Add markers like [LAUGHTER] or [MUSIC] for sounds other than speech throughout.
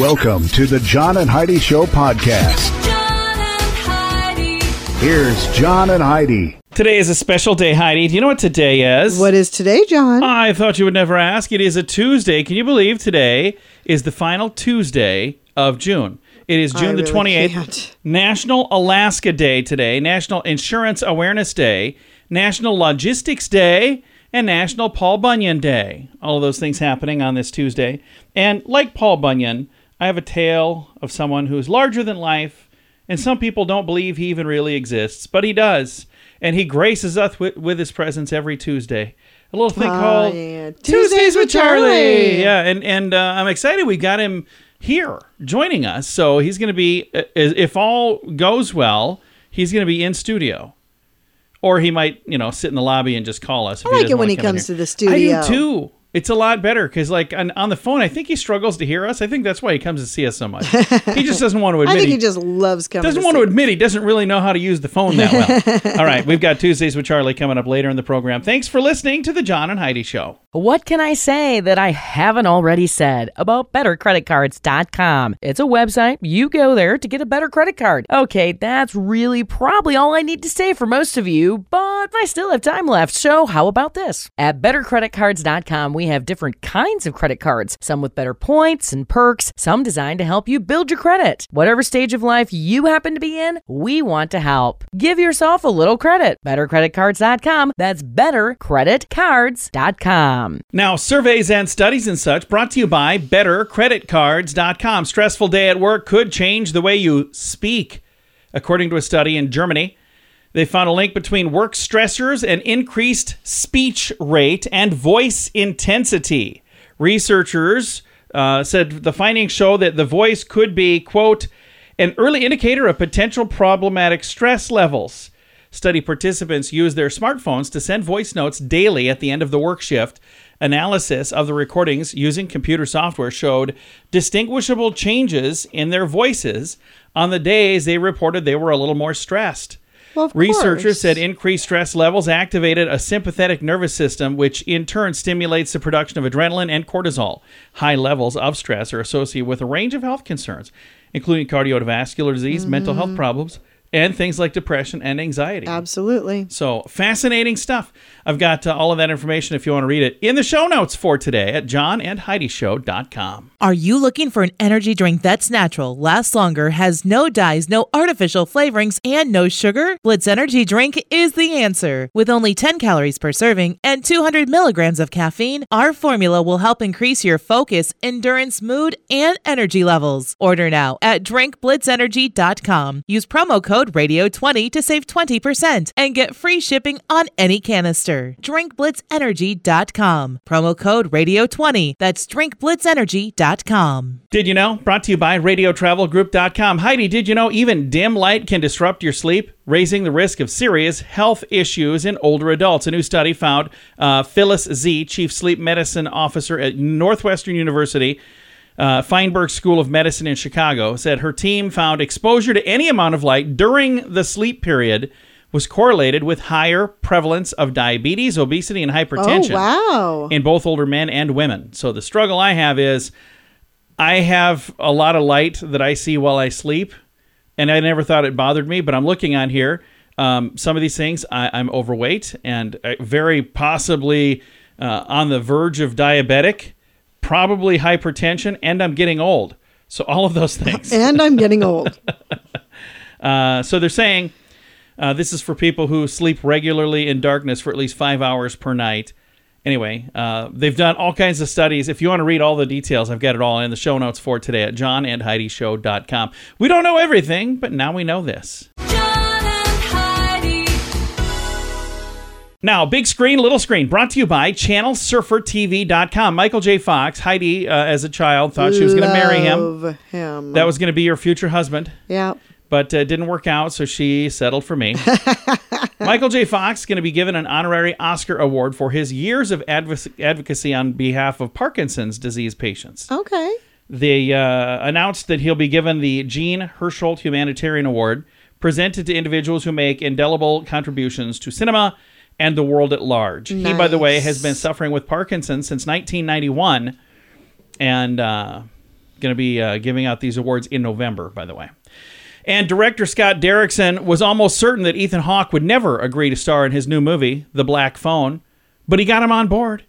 Welcome to the John and Heidi Show podcast. John and Heidi. Here's John and Heidi. Today is a special day, Heidi. Do you know what today is? What is today, John? I thought you would never ask. It is a Tuesday. Can you believe today is the final Tuesday of June? It is June I the really 28th. can't. National Alaska Day today, National Insurance Awareness Day, National Logistics Day, and National Paul Bunyan Day. All of those things happening on this Tuesday. And like Paul Bunyan, I have a tale of someone who is larger than life, and some people don't believe he even really exists, but he does. And he graces us with, with his presence every Tuesday. A little thing Oh, called yeah. Tuesdays with Charlie. Charlie. Yeah, and and uh, I'm excited we got him here joining us. So he's going to be, uh, if all goes well, he's going to be in studio, or he might, you know, sit in the lobby and just call us. I like it when he come comes to the studio. I do too. It's a lot better because, like, on, on the phone, I think he struggles to hear us. I think that's why he comes to see us so much. he just doesn't want to admit. I think he- he just loves coming. He doesn't to want to admit he doesn't really know how to use the phone that well. [LAUGHS] All right, we've got Tuesdays with Charlie coming up later in the program. Thanks for listening to the John and Heidi Show. What can I say that I haven't already said about bettercreditcards.com? It's a website. You go there to get a better credit card. Okay, that's really probably all I need to say for most of you, but I still have time left. So, how about this? At bettercreditcards.com, we have different kinds of credit cards, some with better points and perks, some designed to help you build your credit. Whatever stage of life you happen to be in, we want to help. Give yourself a little credit. Bettercreditcards.com. That's bettercreditcards.com. Now, surveys and studies and such brought to you by BetterCreditCards.com. Stressful day at work could change the way you speak. According to a study in Germany, they found a link between work stressors and increased speech rate and voice intensity. Researchers uh, said the findings show that the voice could be, quote, an early indicator of potential problematic stress levels. Study participants used their smartphones to send voice notes daily at the end of the work shift. Analysis of the recordings using computer software showed distinguishable changes in their voices on the days they reported they were a little more stressed. Well, Researchers course. said increased stress levels activated a sympathetic nervous system, which in turn stimulates the production of adrenaline and cortisol. High levels of stress are associated with a range of health concerns, including cardiovascular disease, mental Mm-hmm. health problems, and things like depression and anxiety. Absolutely. So fascinating stuff. I've got uh, all of that information if you want to read it in the show notes for today at johnandheidishow.com. Are you looking for an energy drink that's natural, lasts longer, has no dyes, no artificial flavorings, and no sugar? Blitz Energy Drink is the answer. With only 10 calories per serving and 200 milligrams of caffeine, our formula will help increase your focus, endurance, mood, and energy levels. Order now at drinkblitzenergy.com. Use promo code RADIO20 to save 20% and get free shipping on any canister. drinkblitzenergy.com. Promo code RADIO20. That's drinkblitzenergy.com. Did you know? Brought to you by RadioTravelGroup.com. Heidi, did you know even dim light can disrupt your sleep, raising the risk of serious health issues in older adults? A new study found uh, Phyllis Zee, Chief Sleep Medicine Officer at Northwestern University, uh, Feinberg School of Medicine in Chicago, said her team found exposure to any amount of light during the sleep period was correlated with higher prevalence of diabetes, obesity, and hypertension Oh wow. in both older men and women. So the struggle I have is I have a lot of light that I see while I sleep, and I never thought it bothered me, but I'm looking on here. Um, some of these things, I, I'm overweight and uh, very possibly uh, on the verge of diabetic, probably hypertension, and I'm getting old. So all of those things. [LAUGHS] and I'm getting old. [LAUGHS] Uh, so they're saying uh, this is for people who sleep regularly in darkness for at least five hours per night. Anyway, uh, they've done all kinds of studies. If you want to read all the details, I've got it all in the show notes for today at johnandheidishow.com. We don't know everything, but now we know this. Now, big screen, little screen, brought to you by ChannelSurferTV.com. Michael J. Fox, Heidi, uh, as a child, thought she was going to marry him. Love him. That was going to be your future husband, yeah. but uh, didn't work out, so she settled for me. [LAUGHS] Michael J. Fox is going to be given an honorary Oscar award for his years of advoc- advocacy on behalf of Parkinson's disease patients. Okay. They uh, announced that he'll be given the Jean Hersholt Humanitarian Award, presented to individuals who make indelible contributions to cinema and the world at large. He, by the way, has been suffering with Parkinson's since 1991, and uh, going to be uh, giving out these awards in November. By the way. And director Scott Derrickson was almost certain that Ethan Hawke would never agree to star in his new movie, The Black Phone, but he got him on board.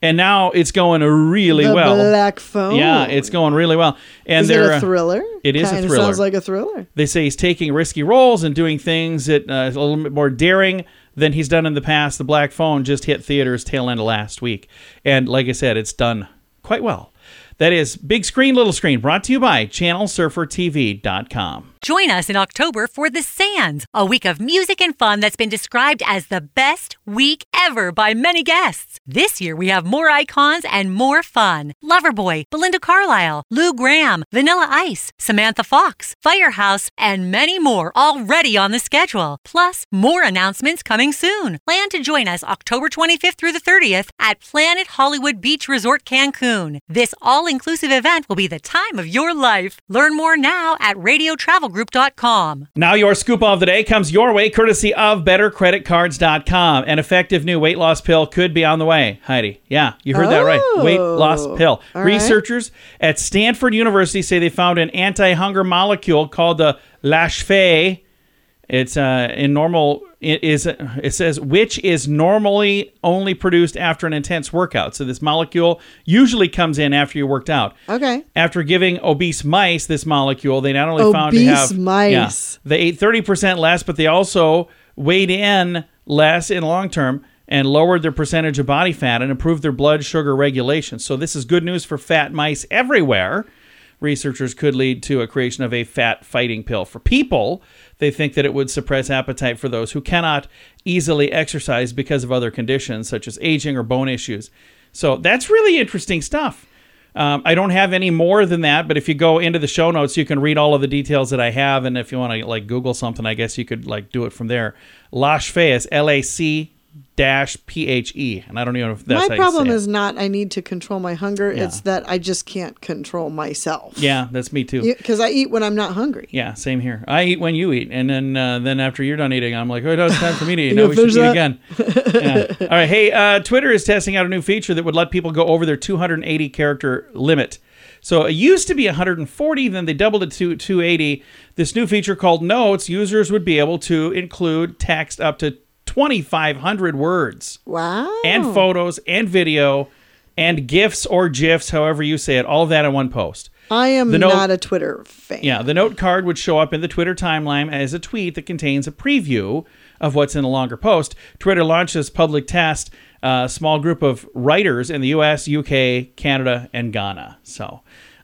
And now it's going really well. the well. Black Phone. Yeah, it's going really well. And Is it they're a uh, thriller? It is a Kinda thriller. Sounds like a thriller. They say he's taking risky roles and doing things that uh, a little bit more daring than he's done in the past. The Black Phone just hit theaters tail end of last week, and like I said, it's done quite well. That is big screen, little screen. Brought to you by ChannelSurferTV.com. Join us in October for The Sands, a week of music and fun that's been described as the best week ever by many guests. This year we have more icons and more fun. Loverboy, Belinda Carlisle, Lou Gramm, Vanilla Ice, Samantha Fox, Firehouse, and many more already on the schedule. Plus, more announcements coming soon. Plan to join us October 25th through the 30th at Planet Hollywood Beach Resort Cancun. This all inclusive event will be the time of your life. Learn more now at radiotravelgroup.com. Now, your scoop of the day comes your way courtesy of BetterCreditCards.com. An effective new weight loss pill could be on the way, Heidi. Yeah, you heard that right. Weight loss pill. all right. Researchers at Stanford University say they found an anti hunger molecule called the Lac-Phe. It's uh, in normal. It is. It says which is normally only produced after an intense workout. So this molecule usually comes in after you worked out. Okay. After giving obese mice this molecule, they not only found to Obese have mice. Yeah, they ate thirty percent less, but they also weighed in less in long term and lowered their percentage of body fat and improved their blood sugar regulation. So this is good news for fat mice everywhere. Researchers could lead to a creation of a fat fighting pill for people. They think that it would suppress appetite for those who cannot easily exercise because of other conditions such as aging or bone issues. So that's really interesting stuff. Um, I don't have any more than that, but if you go into the show notes, you can read all of the details that I have. And if you want to like Google something, I guess you could like do it from there. Lash is L A C dash P H E, and I don't even know if that's my problem is not I need to control my hunger. Yeah. It's that I just can't control myself. yeah, that's me too. Because I eat when I'm not hungry. Yeah, same here. I eat when you eat, and then uh, then after you're done eating, I'm like, oh, no, it's time for me to eat. [LAUGHS] Now we should eat again. [LAUGHS] Yeah. All right, hey, uh, Twitter is testing out a new feature that would let people go over their 280 character limit. So it used to be 140, then they doubled it to 280. This new feature called Notes, users would be able to include text up to 2,500 words Wow. and photos and video and GIFs or GIFs, however you say it, all that in one post. I am note- not a Twitter fan. Yeah, the note card would show up in the Twitter timeline as a tweet that contains a preview of what's in a longer post. Twitter launched this public test, a uh, small group of writers in the US, UK, Canada, and Ghana. So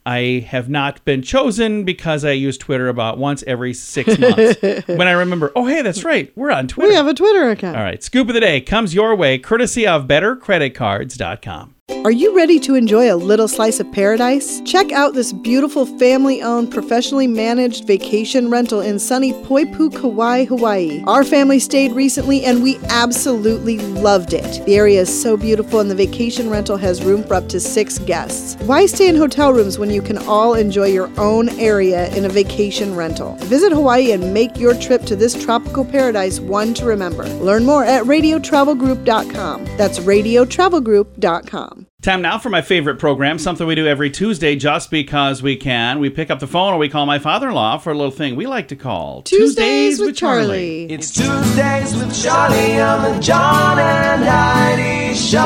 I have not been chosen because I use Twitter about once every six months. [LAUGHS] when I remember, oh, hey, that's right, we're on Twitter. We have a Twitter account. All right, scoop of the day comes your way courtesy of bettercreditcards.com. Are you ready to enjoy a little slice of paradise? Check out this beautiful family owned, professionally managed vacation rental in sunny Poipu, Kauai, Hawaii. Our family stayed recently and we absolutely loved it. The area is so beautiful and the vacation rental has room for up to six guests. Why stay in hotel rooms when you can all enjoy your own area in a vacation rental? Visit Hawaii and make your trip to this tropical paradise one to remember. Learn more at radiotravelgroup.com. That's radiotravelgroup.com. Time now for my favorite program, something we do every Tuesday just because we can. We pick up the phone or we call my father in law for a little thing we like to call Tuesdays with Charlie. It's Tuesdays with Charlie on the John and Heidi Show.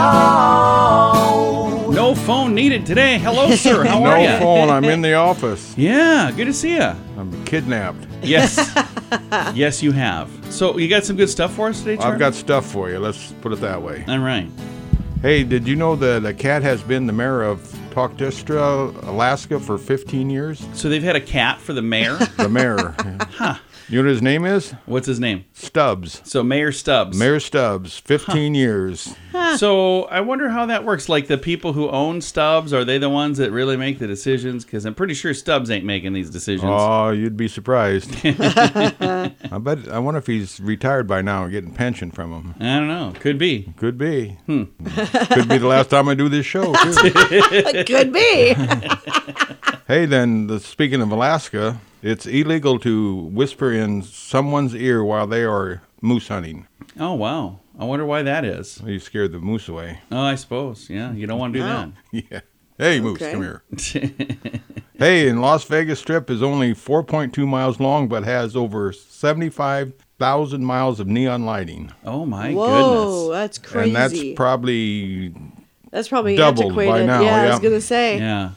No phone needed today. Hello, sir. [LAUGHS] How no are you? phone. I'm in the office. Yeah, good to see you. I'm kidnapped. Yes. [LAUGHS] yes, you have. So, you got some good stuff for us today, Charlie? I've got stuff for you. Let's put it that way. All right. Hey, did you know that a cat has been the mayor of Tocdistra, Alaska for 15 years. So they've had a cat for the mayor. The mayor. [LAUGHS] huh. You know what his name is? What's his name? Stubbs. So Mayor Stubbs. Mayor Stubbs, 15 years. So I wonder how that works. Like the people who own Stubbs, are they the ones that really make the decisions? Because I'm pretty sure Stubbs ain't making these decisions. Oh, you'd be surprised. [LAUGHS] I bet. I wonder if he's retired by now and getting pension from him. I don't know. Could be. Could be. Hmm. [LAUGHS] Could be the last time I do this show. Too. [LAUGHS] Could be. hey, then the, speaking of Alaska, it's illegal to whisper in someone's ear while they are moose hunting. Oh wow. I wonder why that is. You scared the moose away. Oh, I suppose. Yeah, you don't want to do that. [LAUGHS] Yeah. Hey, moose, Okay. come here. [LAUGHS] Hey, and Las Vegas Strip is only 4.2 miles long, but has over 75,000 miles of neon lighting. oh my Whoa, goodness. that's crazy. And that's probably That's probably doubled by antiquated. now, yeah, I was gonna say. Yeah.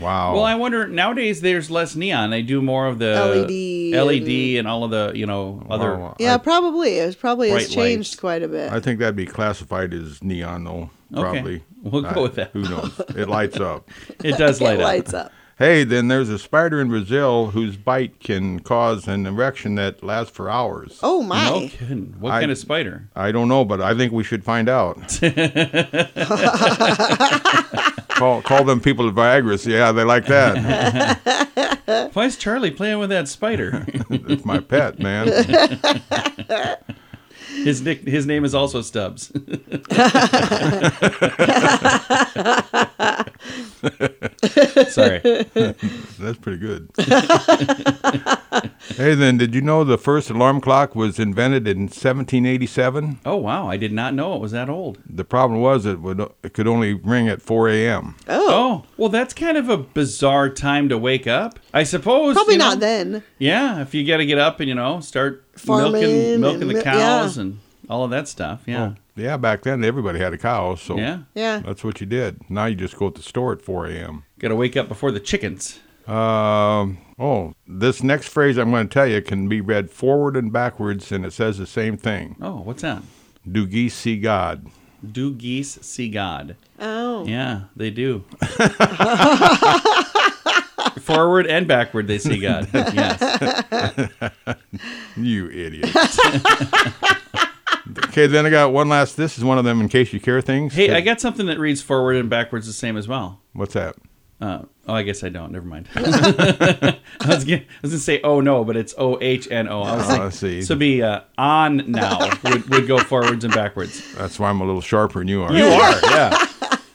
Wow. Well, I wonder nowadays there's less neon. They do more of the LED LED and, all of the, you know, other Wow. Yeah, I- probably. it's probably has Bright changed lights. quite a bit. I think that'd be classified as neon, though. Okay. Probably. We'll go with that. Who knows? It lights up. [LAUGHS] it does [LAUGHS] it light up. lights up. Hey, then there's a spider in Brazil whose bite can cause an erection that lasts for hours. Oh my! No kidding. What I- kind of spider? I don't know, but I think we should find out. [LAUGHS] call call them people at Viagra. Yeah, they like that. [LAUGHS] Why is Charlie playing with that spider? [LAUGHS] it's my pet, man. [LAUGHS] his nick, his name is also Stubbs. Sorry. That's pretty good. Hey, then, did you know the first alarm clock was invented in 1787? Oh wow, I did not know it was that old. The problem was it would it could only ring at 4 a.m. Oh, well, that's kind of a bizarre time to wake up. I suppose. Probably you know? not then. Yeah, if you got to get up and you know start Farming milking milking and the cows yeah. and all of that stuff. Yeah. Yeah, back then everybody had a cow, so Yeah. Yeah. that's what you did. Now you just go to the store at 4 a.m. Got to wake up before the chickens. Um, oh, this next phrase I'm going to tell you can be read forward and backwards, and it says the same thing. Oh, what's that? Do geese see God? Do geese see God? Oh. Yeah, they do. [LAUGHS] Forward and backward, they see God. Yes. You idiot. [LAUGHS] okay, then I got one last. This is one of them in case you care things. Hey, I got something that reads forward and backwards the same as well. What's that? Uh, oh, I guess I don't. Never mind. [LAUGHS] I was gonna, I was gonna say oh no, but it's O H N O. I was Oh, like, I see. so be uh, on now would, would go forwards and backwards. That's why I'm a little sharper than you are. You are, yeah.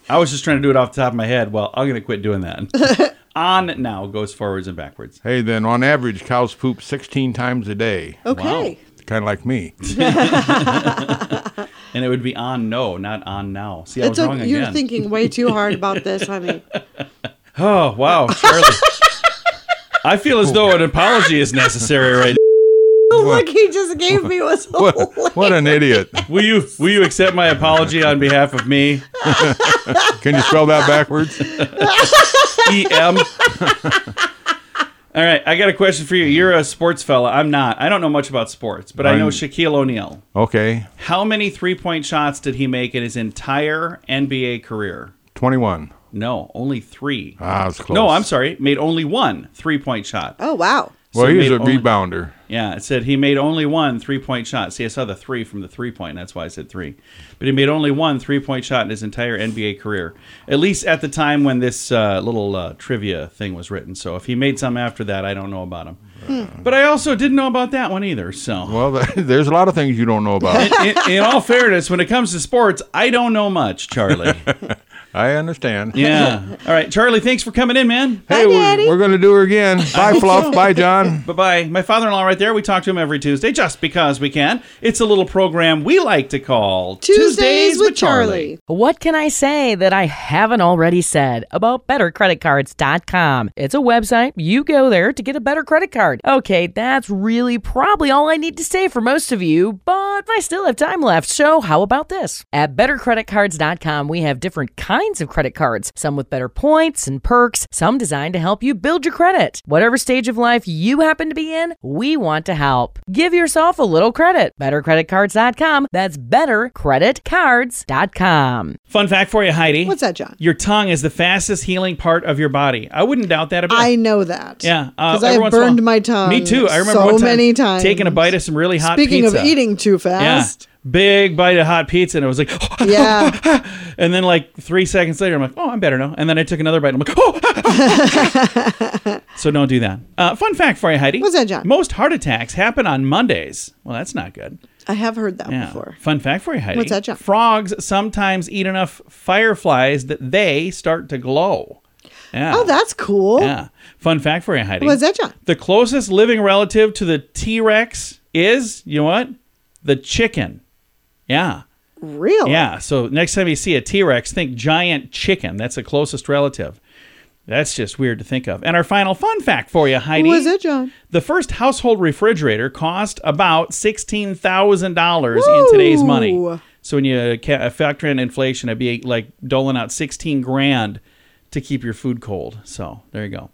I was just trying to do it off the top of my head. Well, I'm gonna quit doing that. [LAUGHS] on now goes forwards and backwards. Hey, then on average, cows poop 16 times a day. Okay. Kind of like me. [LAUGHS] And it would be on no, not on now. See, I It's was a, wrong you're again. thinking way too hard about this, honey. Oh wow, [LAUGHS] Charlie. I feel as though an apology is necessary right The look he just gave me was What, what an idiot. Will you will you accept my apology on behalf of me? [LAUGHS] Can you spell that backwards? E M. All right, I got a question for you. You're a sports fella. I'm not. I don't know much about sports, but I know I'm- Shaquille O'Neal. Okay, How many three point shots did he make in his entire NBA career? 21. No, only three. Ah, it's close. No, I'm sorry. Made only one three point shot. Oh wow. Well, So he's made a only- rebounder. Yeah, it said he made only one three point shot. See, I saw the three from the three point. That's why I said three. But he made only one three point shot in his entire NBA career, at least at the time when this uh, little uh, trivia thing was written. So if he made some after that, I don't know about him. But I also didn't know about that one either. So. Well, [LAUGHS] there's a lot of things you don't know about. in, in, in all fairness, when it comes to sports, I don't know much, Charlie. [LAUGHS] I understand. Yeah. [LAUGHS] All right, Charlie. Thanks for coming in, man. Hey, we're, we're going to do her again. [LAUGHS] Bye, Fluff. [LAUGHS] Bye, John. Bye bye. My father in law right there. We talk to him every Tuesday just because we can. It's a little program we like to call Tuesdays with Charlie. What can I say that I haven't already said about bettercreditcards.com? It's a website. You go there to get a better credit card. Okay, that's really probably all I need to say for most of you, but I still have time left. So, how about this? At bettercreditcards.com, we have different kinds kinds of credit cards, some with better points and perks, some designed to help you build your credit. Whatever stage of life you happen to be in, we want to help. Give yourself a little credit. BetterCreditCards.com. That's BetterCreditCards.com. Fun fact for you, Heidi. What's that, John? Your tongue is the fastest healing part of your body. I wouldn't doubt that a bit. I know that. Yeah, uh, because every I've once in a burned my tongue. Me too. I remember so one time many times taking a bite of some really hot Speaking pizza. of eating too fast, Yeah. Big bite of hot pizza, and it was like, [GASPS] yeah. [LAUGHS] and then like three seconds later, I'm like, oh, I'm better now. And then I took another bite, and I'm like, oh. [LAUGHS] so don't do that. Uh, fun fact for you, Heidi. What's that, John? Most heart attacks happen on Mondays. Well, that's not good. I have heard that Yeah. before. Fun fact for you, Heidi. What's that, John? Frogs sometimes eat enough fireflies that they start to glow. Yeah. Oh, that's cool. Yeah. Fun fact for you, Heidi. What's that, John? The closest living relative to the T Rex is, you know what? The chicken. Yeah. Really? Yeah. So next time you see a T Rex, think giant chicken. That's the closest relative. That's just weird to think of. And our final fun fact for you, Heidi. What's that, John? The first household refrigerator cost about sixteen thousand dollars in today's money. So when you factor in inflation, it'd be like doling out sixteen grand to keep your food cold. So there you go.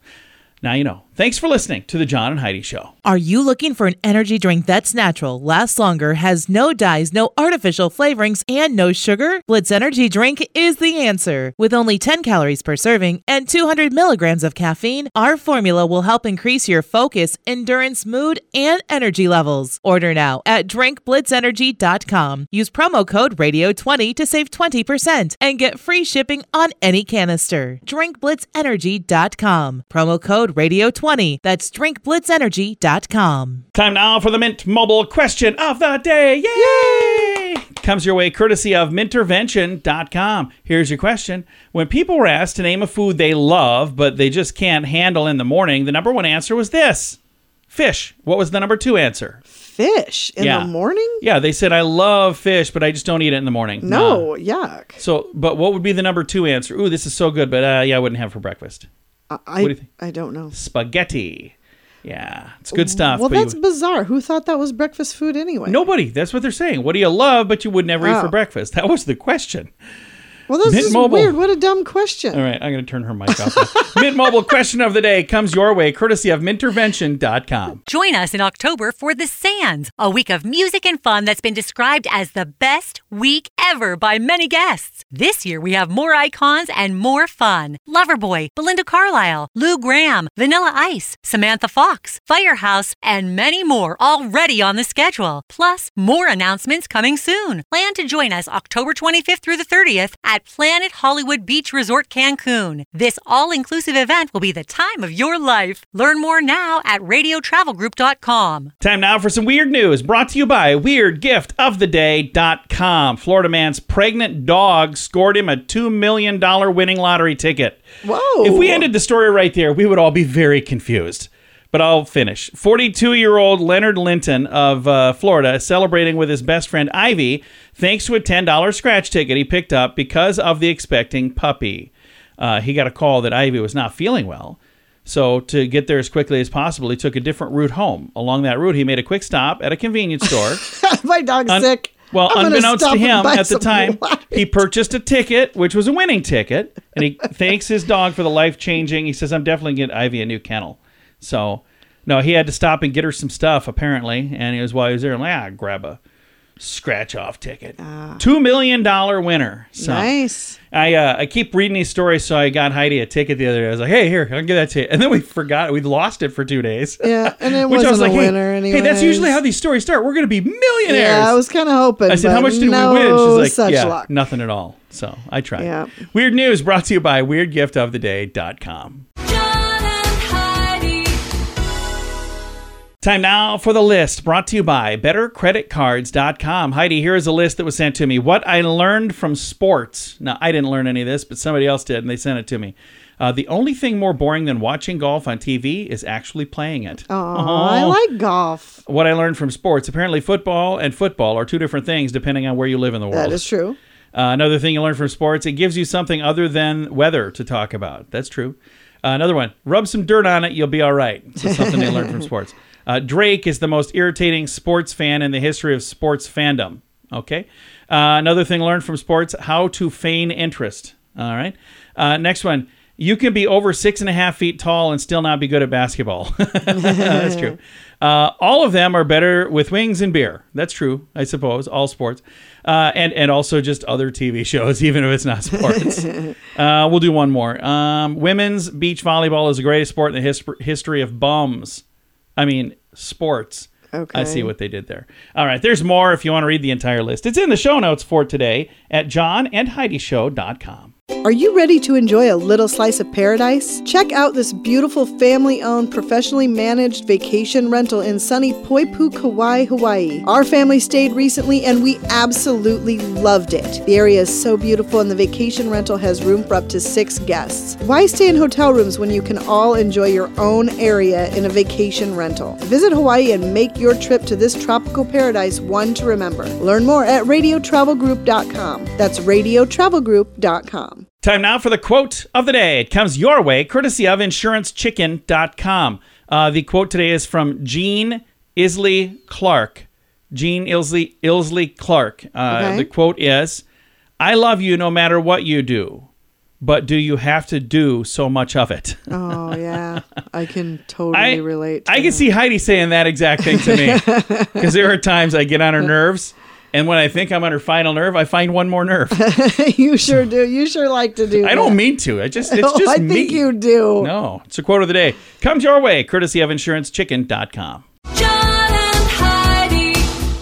Now you know. Thanks for listening to the John and Heidi Show. Are you looking for an energy drink that's natural, lasts longer, has no dyes, no artificial flavorings, and no sugar? Blitz Energy Drink is the answer. With only 10 calories per serving and 200 milligrams of caffeine, our formula will help increase your focus, endurance, mood, and energy levels. Order now at drinkblitzenergy.com. Use promo code RADIO20 to save 20% and get free shipping on any canister. drinkblitzenergy.com. Promo code RADIO20. That's drinkblitzenergy.com. Time now for the Mint Mobile question of the day. Yay! Comes your way courtesy of mintervention.com. Here's your question. When people were asked to name a food they love but they just can't handle in the morning, the number one answer was this fish. What was the number two answer? Fish in Yeah. the morning? Yeah, they said, I love fish, but I just don't eat it in the morning. No, Nah. yuck. So, but what would be the number two answer? Ooh, this is so good, but uh, yeah, I wouldn't have it for breakfast. I, do? I don't know. Spaghetti. Yeah, it's good stuff. Well, but you- that's bizarre. Who thought that was breakfast food anyway? Nobody. That's what they're saying. What do you love, but you would never eat for Oh. breakfast? That was the question. Well, this Mint is Mobile. weird. What a dumb question. All right, I'm going to turn her mic off. now. [LAUGHS] Mint Mobile question of the day comes your way courtesy of mintervention.com. Join us in October for The Sands, a week of music and fun that's been described as the best week ever by many guests. This year we have more icons and more fun. Loverboy, Belinda Carlisle, Lou Gramm, Vanilla Ice, Samantha Fox, Firehouse, and many more already on the schedule. Plus, more announcements coming soon. Plan to join us October 25th through the 30th at Planet Hollywood Beach Resort Cancun. This all inclusive event will be the time of your life. Learn more now at radiotravelgroup.com. Time now for some weird news brought to you by WeirdGiftOfTheDay.com. Florida man's pregnant dog scored him a $2 million winning lottery ticket. Whoa. If we ended the story right there, we would all be very confused. But I'll finish. 42 year old Leonard Linton of uh, Florida is celebrating with his best friend Ivy thanks to a $10 scratch ticket he picked up because of the expecting puppy. Uh, he got a call that Ivy was not feeling well. So, to get there as quickly as possible, he took a different route home. Along that route, he made a quick stop at a convenience store. [LAUGHS] My dog's Un- sick. Well, I'm unbeknownst to him at the time, lottery he purchased a ticket, which was a winning ticket, and he [LAUGHS] thanks his dog for the life changing. He says, "I'm definitely getting Ivy a new kennel." So, no, he had to stop and get her some stuff apparently, and he was while he was there, like, ah, grab a scratch off ticket, two million dollar winner. So, Nice. I uh, I keep reading these stories, so I got Heidi a ticket the other day. I was like, "Hey, here, I'll give that to you," and then we forgot we lost it for two days. Yeah, and it [LAUGHS] Which I wasn't was like, a hey, winner hey, that's usually how these stories start. We're going to be millionaires. Yeah, I was kind of hoping. I said, "How much did no we win?" She's like, such "Yeah, luck. nothing at all." So I tried. Yeah. Weird news brought to you by WeirdGiftOfTheDay.com. Time now for the list brought to you by BetterCreditCards.com. Heidi, here is a list that was sent to me. What I learned from sports. Now, I didn't learn any of this, but somebody else did, and they sent it to me. Uh, the only thing more boring than watching golf on TV is actually playing it. Aw, I Oh. like golf. What I learned from sports. Apparently, football and football are two different things depending on where you live in the world. That is true. Uh, another thing you learn from sports, it gives you something other than weather to talk about. That's true. Uh, another one, rub some dirt on it, you'll be all right. So something they learned from [LAUGHS] sports. Uh, Drake is the most irritating sports fan in the history of sports fandom. Okay. Uh, another thing learned from sports, how to feign interest. All right. Uh, next one. You can be over six and a half feet tall and still not be good at basketball. [LAUGHS] That's true. Uh, all of them are better with wings and beer. That's true, I suppose. All sports, uh, and and also just other TV [LAUGHS] shows, even if it's not sports. [LAUGHS] uh, we'll do one more. Um, women's beach volleyball is the greatest sport in the his- history of bums. I mean, sports. Okay. I see what they did there. All right, there's more if you want to read the entire list. It's in the show notes for today at johnandheidishow.com. Are you ready to enjoy a little slice of paradise? Check out this beautiful family owned, professionally managed vacation rental in sunny Poipu, Kauai, Hawaii. Our family stayed recently and we absolutely loved it. The area is so beautiful and the vacation rental has room for up to six guests. Why stay in hotel rooms when you can all enjoy your own area in a vacation rental? Visit Hawaii and make your trip to this tropical paradise one to remember. Learn more at radiotravelgroup.com. That's radiotravelgroup.com. Time now for the quote of the day. It comes your way, courtesy of insurancechicken.com. Uh, the quote today is from Jean Isley Clark. Jean Isley, Illsley Clarke. Uh, Okay. The quote is I love you no matter what you do, but do you have to do so much of it? Oh yeah, [LAUGHS] I can totally I relate. To I can see Heidi saying that exact thing to me [LAUGHS] because there are times I get on her nerves, and when I think I'm on her final nerve, I find one more nerve. [LAUGHS] you sure do. You sure like to do. I don't mean to. I just it's [LAUGHS] Oh, just I me. think you do. No, it's a quote of the day. Comes your way, courtesy of InsuranceChicken.com.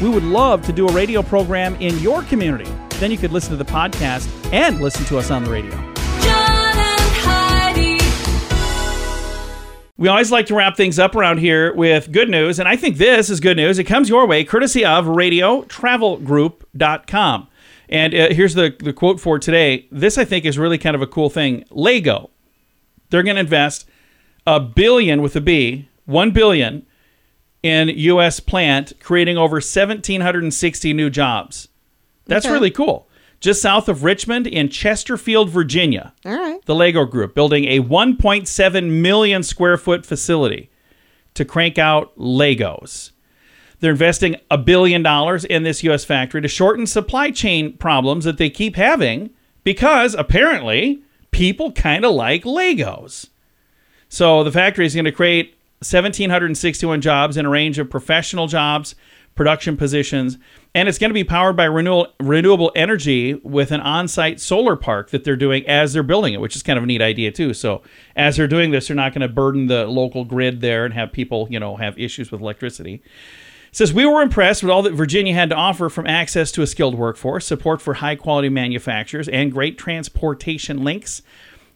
We would love to do a radio program in your community. Then you could listen to the podcast and listen to us on the radio. We always like to wrap things up around here with good news, and I think this is good news. It comes your way courtesy of radiotravelgroup.com. And uh, here's the, the quote for today. This, I think, is really kind of a cool thing. Lego, they're going to invest a billion with a B, one billion in U.S. plant, creating over 1,760 new jobs. That's Okay. really cool. Just south of Richmond in Chesterfield, Virginia All right. the Lego Group building a 1.7 million square foot facility to crank out Legos. They're investing a billion dollars in this U.S. factory to shorten supply chain problems that they keep having because apparently people kind of like Legos. So the factory is going to create 1,761 jobs in a range of professional jobs, production positions, and it's going to be powered by renewal, renewable energy with an on-site solar park that they're doing as they're building it, which is kind of a neat idea too. So as they're doing this, they're not going to burden the local grid there and have people, you know, have issues with electricity. It says we were impressed with all that Virginia had to offer from access to a skilled workforce, support for high quality manufacturers, and great transportation links.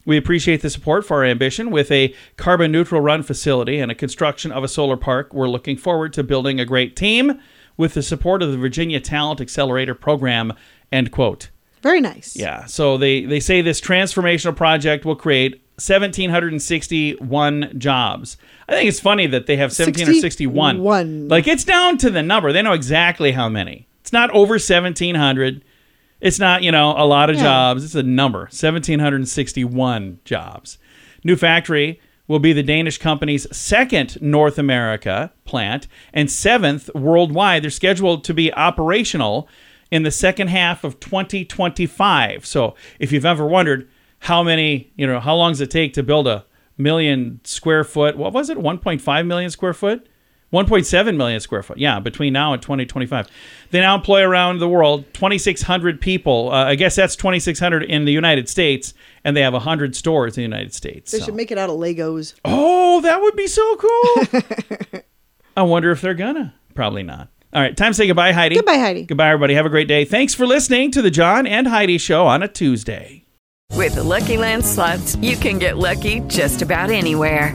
We appreciate the support for our ambition with a carbon neutral run facility and a construction of a solar park. We're looking forward to building a great team with the support of the Virginia Talent Accelerator program. End quote. Very nice. Yeah. So they, they say this transformational project will create 1,761 jobs. I think it's funny that they have 1,761. 61. One. Like it's down to the number. They know exactly how many. It's not over 1,700. It's not, you know, a lot of Yeah. jobs. It's a number 1,761 jobs. New factory will be the Danish company's second North America plant and seventh worldwide. They're scheduled to be operational in the second half of 2025. So if you've ever wondered how many, you know, how long does it take to build a million square foot? What was it? 1.5 million square foot? 1.7 million square foot. Yeah, between now and 2025. They now employ around the world 2,600 people. Uh, I guess that's 2,600 in the United States, and they have 100 stores in the United States. They so- should make it out of Legos. Oh, that would be so cool. [LAUGHS] I wonder if they're gonna. Probably not. All right, time to say goodbye, Heidi. Goodbye, Heidi. Goodbye, everybody. Have a great day. Thanks for listening to the John and Heidi Show on a Tuesday. With the Lucky Land slots, you can get lucky just about anywhere.